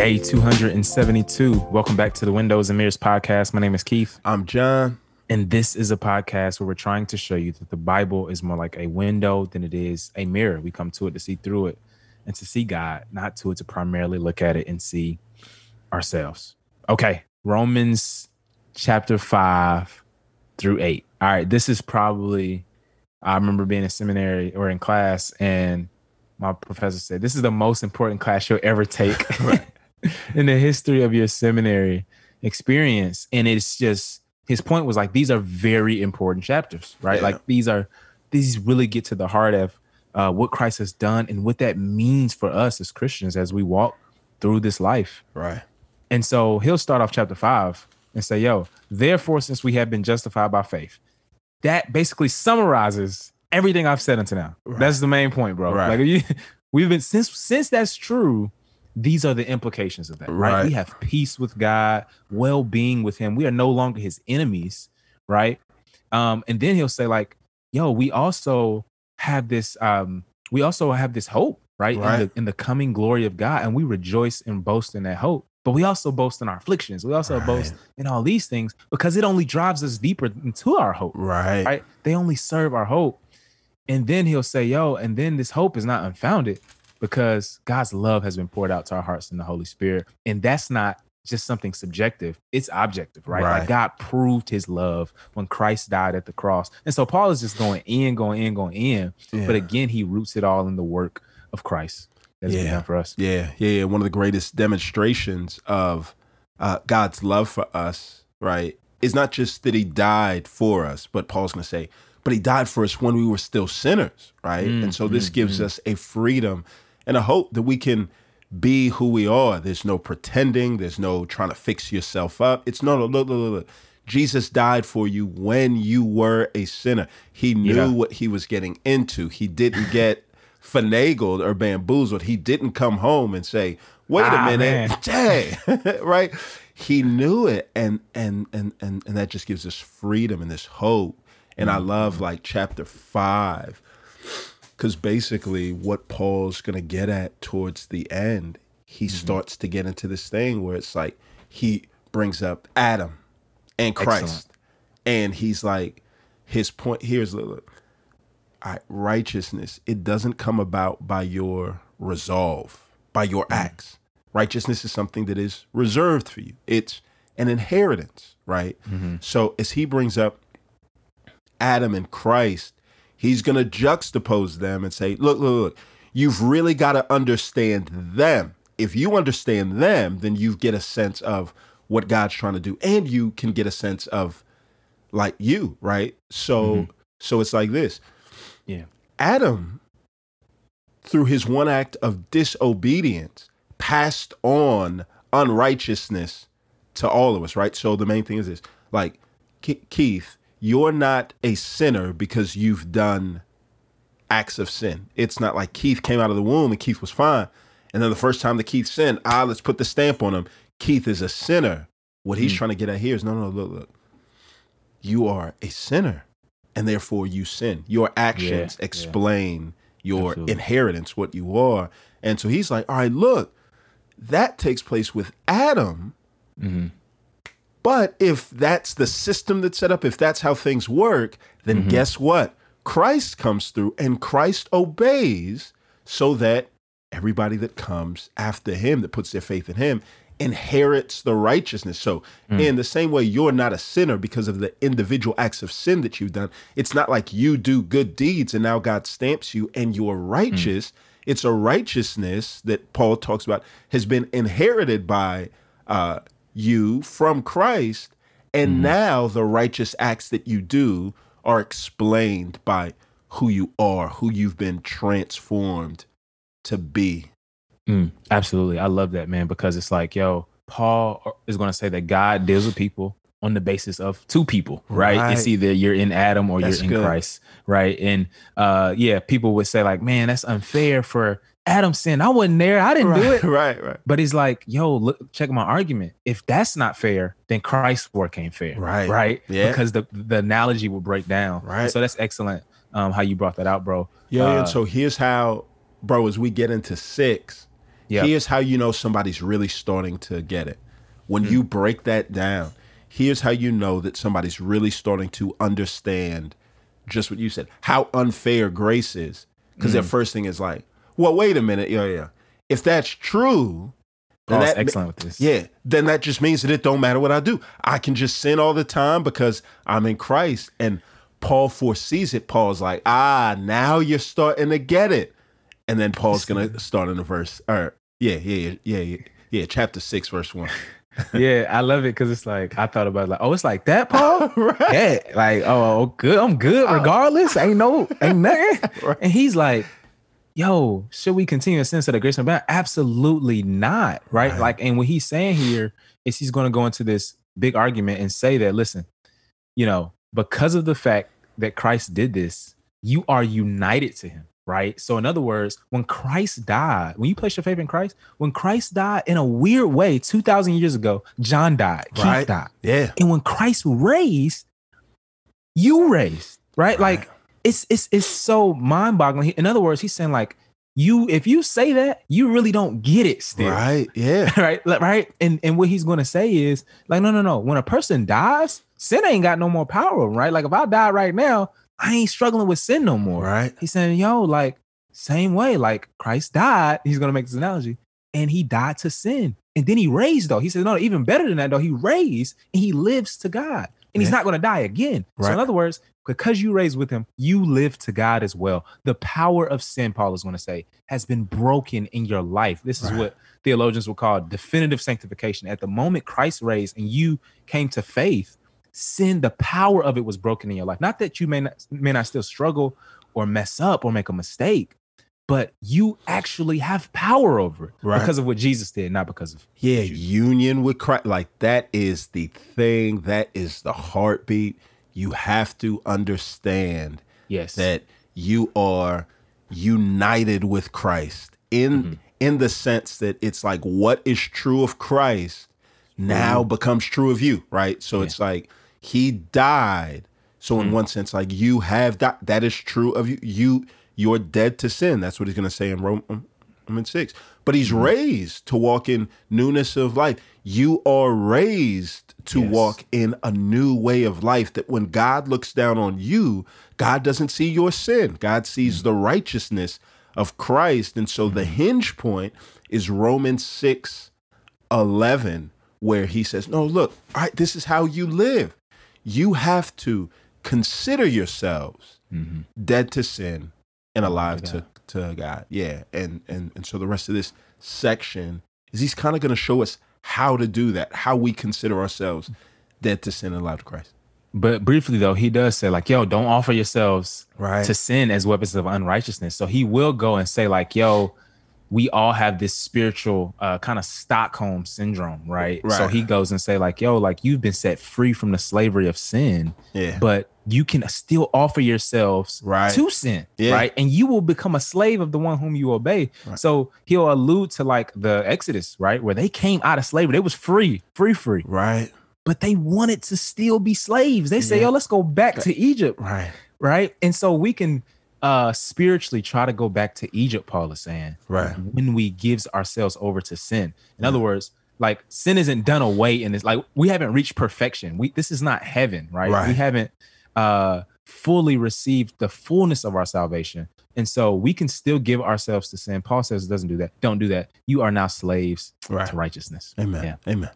Day 272. Welcome back to the Windows and Mirrors podcast. My name is Keith. I'm John. And this is a podcast where we're trying to show you that the Bible is more like a window than it is a mirror. We come to it to see through it and to see God, not to it to primarily look at it and see ourselves. Okay, Romans chapter 5 through 8. All right, this is probably, I remember being in seminary or in class, and my professor said, This is the most important class you'll ever take in the history of your seminary experience. And it's just, his point was like, These are very important chapters, right? Yeah. Like, these are, these really get to the heart of uh, what Christ has done and what that means for us as Christians as we walk through this life. Right. And so he'll start off chapter five and say, Yo, therefore, since we have been justified by faith, that basically summarizes everything I've said until now. That's the main point, bro. Right. Like you, we've been since since that's true, these are the implications of that, right? Right. We have peace with God, well-being with him. We are no longer his enemies, right? Um, and then he'll say, like, yo, we also have this, um, we also have this hope, right? In, the, in the coming glory of God, and we rejoice and boast in that hope. But we also boast in our afflictions. We also Right. boast in all these things because it only drives us deeper into our hope Right. right? They only serve our hope. And then he'll say, yo, and then this hope is not unfounded because God's love has been poured out to our hearts in the Holy Spirit. And that's not just something subjective, it's objective, right? Like God proved his love when Christ died at the cross. And so Paul is just going in, going in, going in. Yeah. But again, he roots it all in the work of Christ that's been done for us. Yeah, yeah, yeah. One of the greatest demonstrations of uh, God's love for us, right, is not just that He died for us, but Paul's going to say, but He died for us when we were still sinners, right? Mm, and so this mm, gives mm. us a freedom and a hope that we can be who we are. There's no pretending. There's no trying to fix yourself up. It's no, no, look, look, look. Jesus died for you when you were a sinner. He knew Yeah. what he was getting into. He didn't get finagled or bamboozled. He didn't come home and say, "Wait Ah, a minute, man. hey," right? He knew it, and and and and and that just gives us freedom and this hope. And I love like chapter five, because basically what Paul's gonna get at towards the end, he mm-hmm. starts to get into this thing where it's like he brings up Adam and Christ, Excellent. and he's like, his point here's look, righteousness. It doesn't come about by your resolve, by your mm-hmm. acts. Righteousness is something that is reserved for you. It's an inheritance, right? Mm-hmm. So as he brings up Adam and Christ, he's going to juxtapose them and say, look, look, look, you've really got to understand them. If you understand them, then you get a sense of what God's trying to do, and you can get a sense of like you, right? So, mm-hmm. so it's like this. Yeah. Adam, through his one act of disobedience, passed on unrighteousness to all of us, right? So the main thing is this like, Ke- Keith, you're not a sinner because you've done acts of sin. It's not like Keith came out of the womb and Keith was fine. And then the first time that Keith sinned, ah, let's put the stamp on him. Keith is a sinner. What he's Mm. trying to get at here is no, no, look, look. You are a sinner, and therefore you sin. Your actions yeah. explain your Absolutely. inheritance, what you are. And so he's like, all right, look, that takes place with Adam. hmm But if that's the system that's set up, if that's how things work, then mm-hmm. guess what? Christ comes through and Christ obeys so that everybody that comes after him, that puts their faith in him, inherits the righteousness. So, mm. in the same way, you're not a sinner because of the individual acts of sin that you've done. It's not like you do good deeds and now God stamps you and you're mm. righteous. It's a righteousness that Paul talks about has been inherited by uh, you from Christ. And now the righteous acts that you do are explained by who you are, who you've been transformed to be. Mm, absolutely. I love that, man, because it's like, yo, Paul is going to say that God deals with people on the basis of two people, right? Right. It's either you're in Adam or That's you're in good. Christ, right? And uh yeah, people would say like, man, that's unfair for Adam sin. I wasn't there. I didn't do it. right, right. But he's like, yo, look, check my argument. If that's not fair, then Christ's work ain't fair. Right. Right. Yeah. Because the the analogy will break down. Right. So that's excellent. Um, how you brought that out, bro. Yeah, Uh, and so here's how, bro, as we get into six, Yep. Here's how you know somebody's really starting to get it. When Hmm. you break that down, here's how you know that somebody's really starting to understand just what you said, how unfair grace is. Because Hmm. their first thing is like, well, wait a minute. Yeah, yeah. If that's true, then Paul's that excellent with this. yeah, then that just means that it don't matter what I do. I can just sin all the time because I'm in Christ. And Paul foresees it. Paul's like, ah, now you're starting to get it. And then Paul's gonna start in the verse. Or yeah, yeah, yeah, yeah, yeah. Chapter six, verse one. yeah, I love it because it's like I thought about it like, oh, it's like that, Paul. Yeah, like oh, good, I'm good regardless. Ain't no, ain't nothing. Right. And he's like, yo, should we continue to sense of the grace of God? Absolutely not, right? Right. Like, and what he's saying here is he's going to go into this big argument and say that, listen, you know, because of the fact that Christ did this, you are united to him. Right. So, in other words, when Christ died, when you place your faith in Christ, when Christ died in a weird way 2,000 years ago, John died, Keith Right. died. Yeah. And when Christ raised, you raised, right? Like it's it's it's so mind-boggling. In other words, he's saying like you if you say that, you really don't get it still. Right. Yeah. Right? Right? And and what he's going to say is like no no no, when a person dies, sin ain't got no more power right? Like if I die right now, I ain't struggling with sin no more. Right. He's saying, yo, like same way, like Christ died. He's gonna make this analogy, and he died to sin, and then he raised. Though he said, no, even better than that. Though he raised, and he lives to God, and he's Yeah. not gonna die again. So in other words, because you raised with him, you live to God as well. The power of sin, Paul is going to say, has been broken in your life. This is Right. what theologians will call definitive sanctification. At the moment Christ raised and you came to faith, sin, the power of it was broken in your life. Not that you may not may not still struggle or mess up or make a mistake, but you actually have power over it Right. because of what Jesus did, not because of Yeah, you. union with Christ. Like that is the thing. That is the heartbeat. You have to understand Yes. that you are united with Christ in Mm-hmm. in the sense that it's like what is true of Christ now becomes true of you, right? So it's like he died. So Mm. in one sense, like you have that that is true of you. You you're dead to sin. That's what he's gonna say in Romans six. But he's Mm-hmm. raised to walk in newness of life. You are raised to Yes. walk in a new way of life that when God looks down on you, God doesn't see your sin. God sees the righteousness of Christ. And so the hinge point is Romans 6 11, where he says, No, look, right, this is how you live. You have to consider yourselves Mm-hmm. dead to sin and alive to, to God. Yeah. And and and so the rest of this section is he's kind of gonna show us how to do that, how we consider ourselves dead to sin and alive to Christ. But briefly though, he does say like, "Yo, don't offer yourselves Right. to sin as weapons of unrighteousness." So he will go and say like, "Yo, we all have this spiritual uh, kind of Stockholm syndrome, right? right? So he goes and say like, "Yo, like you've been set free from the slavery of sin, Yeah. but you can still offer yourselves Right. to sin, Yeah. right? And you will become a slave of the one whom you obey." So he'll allude to like the Exodus, right, where they came out of slavery, they was free, free, free right. but they wanted to still be slaves. They say, Yeah. "Yo, let's go back to Egypt." Right. Right? And so we can uh spiritually try to go back to Egypt, Paul is saying. Right. When we gives ourselves over to sin. In other words, like sin isn't done away in this like we haven't reached perfection. We this is not heaven, right? Right. We haven't uh fully received the fullness of our salvation. And so we can still give ourselves to sin. Paul says it doesn't do that. Don't do that. You are now slaves Right. to righteousness. Amen. Yeah. Amen.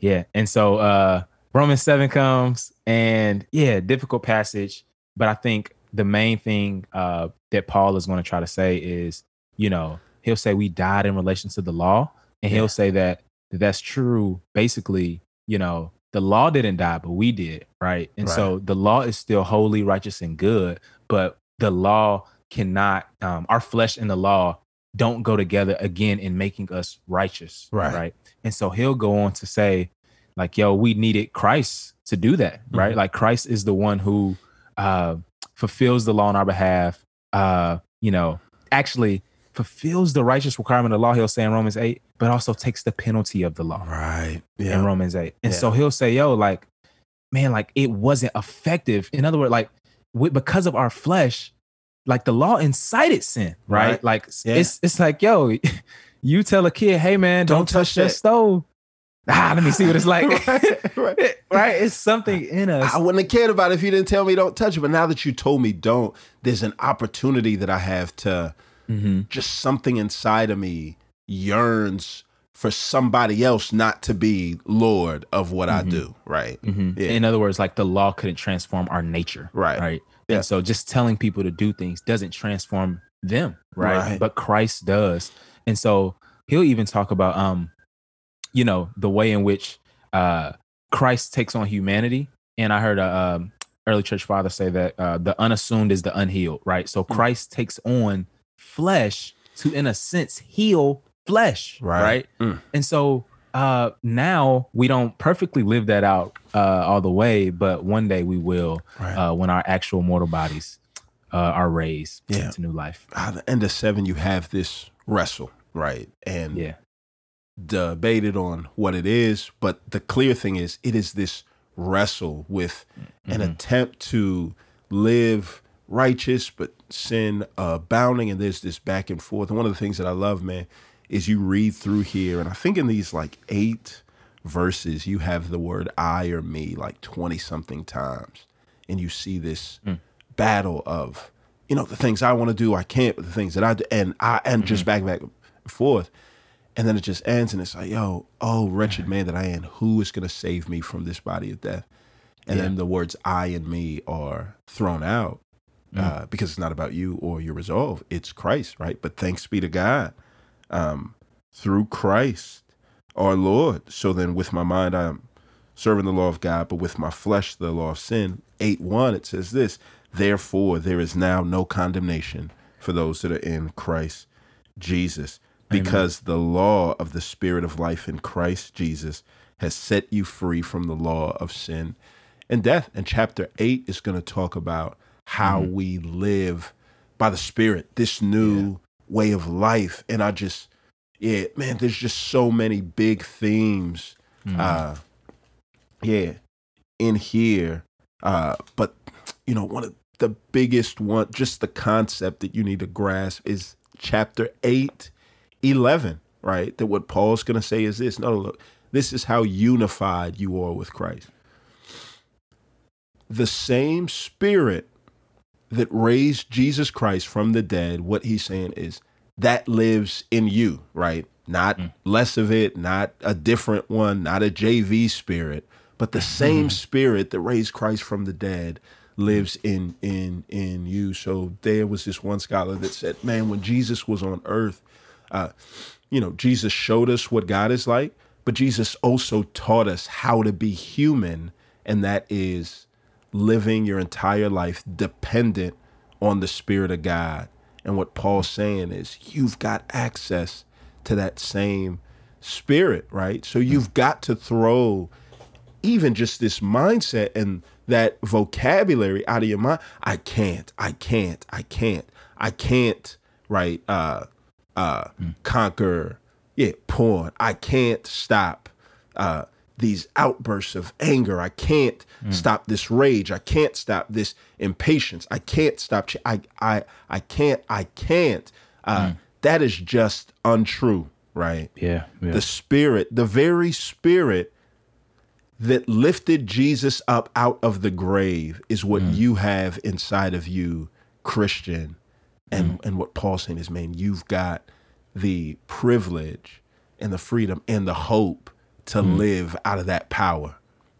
Yeah. And so uh Romans 7 comes and yeah, difficult passage, but I think the main thing uh that Paul is going to try to say is, you know, he'll say we died in relation to the law and Yeah. he'll say that that's true basically, you know, the law didn't die, but we did, right? And so the law is still holy, righteous and good, but the law cannot um our flesh and the law don't go together again in making us righteous, Right. right? And so he'll go on to say like yo we needed christ to do that right Mhm. like christ is the one who uh fulfills the law on our behalf uh you know actually fulfills the righteous requirement of the law he'll say in romans 8 but also takes the penalty of the law Right. Yeah. in romans 8 and Yeah. so he'll say yo like man like it wasn't effective in other words like we, because of our flesh like the law incited sin right, Right. like Yeah. it's it's like yo you tell a kid, "Hey, man, don't, Don't touch touch that that. stove." Ah, let me see what it's like. Right, right. right? It's something in us. I wouldn't have cared about it if you didn't tell me don't touch it. But now that you told me don't, there's an opportunity that I have to Mhm. just something inside of me yearns for somebody else not to be Lord of what I do. Right. Mhm. Yeah. In other words, like the law couldn't transform our nature. Right. Right. Yeah. And so just telling people to do things doesn't transform them. Right? Right. But Christ does. And so he'll even talk about um, you know, the way in which uh Christ takes on humanity. And I heard a um early church father say that uh the unassumed is the unhealed, right? So Hmm. Christ takes on flesh to in a sense heal flesh. Right. Right. Mm. And so uh now we don't perfectly live that out uh all the way, but one day we will Right. uh when our actual mortal bodies uh are raised Yeah. to new life. At the end of seven, you have this wrestle. Right. And Yeah. Debated on what it is, but the clear thing is it is this wrestle with an Mhm. attempt to live righteous but sin uh, abounding and there's this back and forth and one of the things that i love man is you read through here and i think in these like eight verses you have the word i or me like 20 something times and you see this Mm. battle of you know the things i want to do i can't but the things that i do and i and just back back and forth and then it just ends and it's like, yo, oh, wretched man that I am, who is going to save me from this body of death? And Yeah. then the words I and me are thrown out uh, because it's not about you or your resolve. It's Christ, right? But thanks be to God um, through Christ our Lord. So then with my mind, I'm serving the law of God, but with my flesh, the law of sin. 8 1, it says this Therefore, there is now no condemnation for those that are in Christ Jesus because the law of the spirit of life in Christ Jesus has set you free from the law of sin and death. And chapter 8 is going to talk about how we live by the spirit, this new way of life. And I just, yeah, man, there's just so many big themes. Uh, yeah, in here. Uh, but, you know, one of the biggest one, just the concept that you need to grasp is chapter 8 11, right? That what Paul's going to say is this. No, look, this is how unified you are with Christ. The same spirit that raised Jesus Christ from the dead, what he's saying is that lives in you, right? Not mm. less of it, not a different one, not a JV spirit, but the mm-hmm. same spirit that raised Christ from the dead lives mm. in in in you. So there was this one scholar that said, "Man, when Jesus was on earth, uh, you know, Jesus showed us what God is like, but Jesus also taught us how to be human, and that is living your entire life dependent on the Spirit of God. And what Paul's saying is, you've got access to that same Spirit, right? So you've got to throw even just this mindset and that vocabulary out of your mind. I can't, I can't, I can't, I can't, right? Uh, uh, conquer, yeah, porn. I can't stop uh, these outbursts of anger. I can't stop this rage. I can't stop this impatience. I can't stop. Ch- I, I, I can't. I can't. Uh, That is just untrue, right? Yeah. yeah. The spirit, the very spirit that lifted Jesus up out of the grave is what you have inside of you, Christian. And mm. and what Paul's saying is, man, you've got the privilege and the freedom and the hope to mm. live out of that power.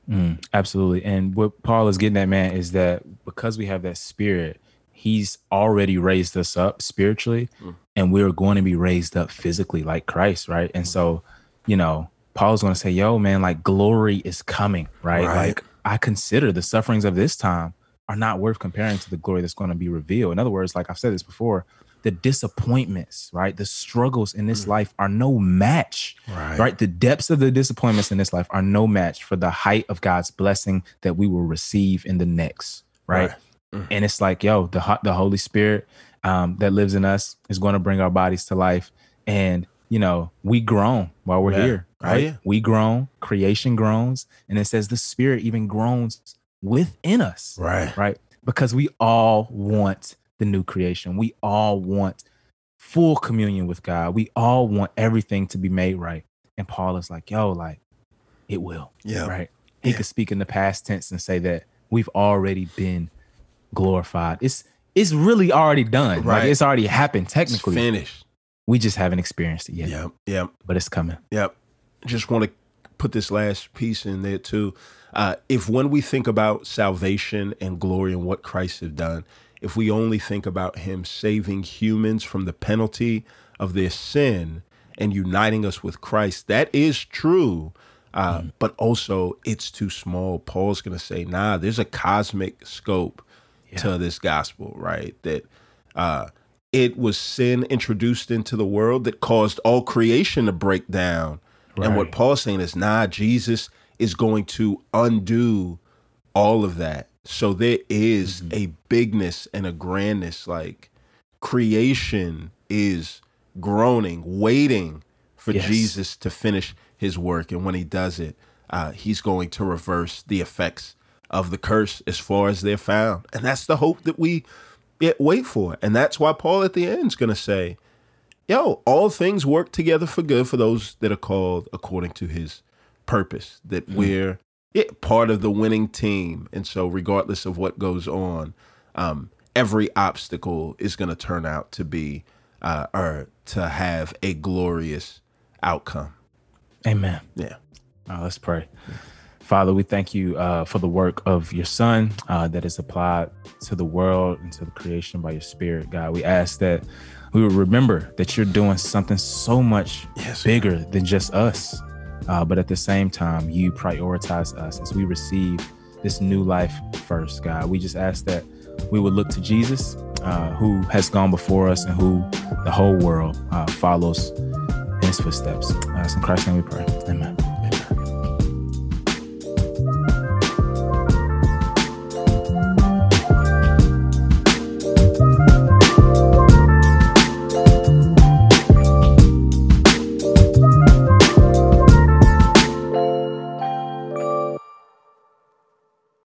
Mm, absolutely. And what Paul is getting at, man, is that because we have that spirit, he's already raised us up spiritually, mm. and we're going to be raised up physically like Christ, right? And so, you know, Paul's going to say, yo, man, like glory is coming, right? Right. Like I consider the sufferings of this time are not worth comparing to the glory that's going to be revealed. In other words, like I've said this before, the disappointments, right? The struggles in this life are no match Right. right? The depths of the disappointments in this life are no match for the height of God's blessing that we will receive in the next, right? Right. And it's like, yo, the the Holy Spirit um, that lives in us is going to bring our bodies to life, and you know, we groan while we're Yeah. here, Oh, right? yeah. We groan, creation groans, and it says the Spirit even groans within us, Right. right? Because we all want the new creation. We all want full communion with God. We all want everything to be made right. And Paul is like, yo, like, it will. Yeah. Right. He Yeah. could speak in the past tense and say that we've already been glorified. It's it's really already done. Like Right. it's already happened It's technically. finished. we just haven't experienced it yet. Yeah. Yeah. But it's coming. Yep. Just want to put this last piece in there too. Uh, if when we think about salvation and glory and what Christ has done, if we only think about him saving humans from the penalty of their sin and uniting us with Christ, that is true. Uh, But also, it's too small. Paul's going to say, nah, there's a cosmic scope to this gospel, right? That uh, it was sin introduced into the world that caused all creation to break down. And what Paul's saying is, nah, Jesus is going to undo all of that. So there is Mm-hmm. a bigness and a grandness. Like creation is groaning, waiting for Yes. Jesus to finish his work. And when he does it, uh, he's going to reverse the effects of the curse as far as they're found. And that's the hope that we wait for. And that's why Paul at the end is going to say, yo, all things work together for good for those that are called according to his purpose, that we're yeah, part of the winning team. And so, regardless of what goes on, um, every obstacle is going to turn out to be uh, or to have a glorious outcome. Amen. Yeah. Uh, let's pray. Father, we thank you uh, for the work of your Son uh, that is applied to the world and to the creation by your Spirit, God. We ask that we would remember that you're doing something so much Yes. bigger than just us. Uh, but at the same time, you prioritize us as we receive this new life first, God. We just ask that we would look to Jesus, uh, who has gone before us and who the whole world uh, follows in his footsteps. Uh, it's in Christ's name we pray. Amen.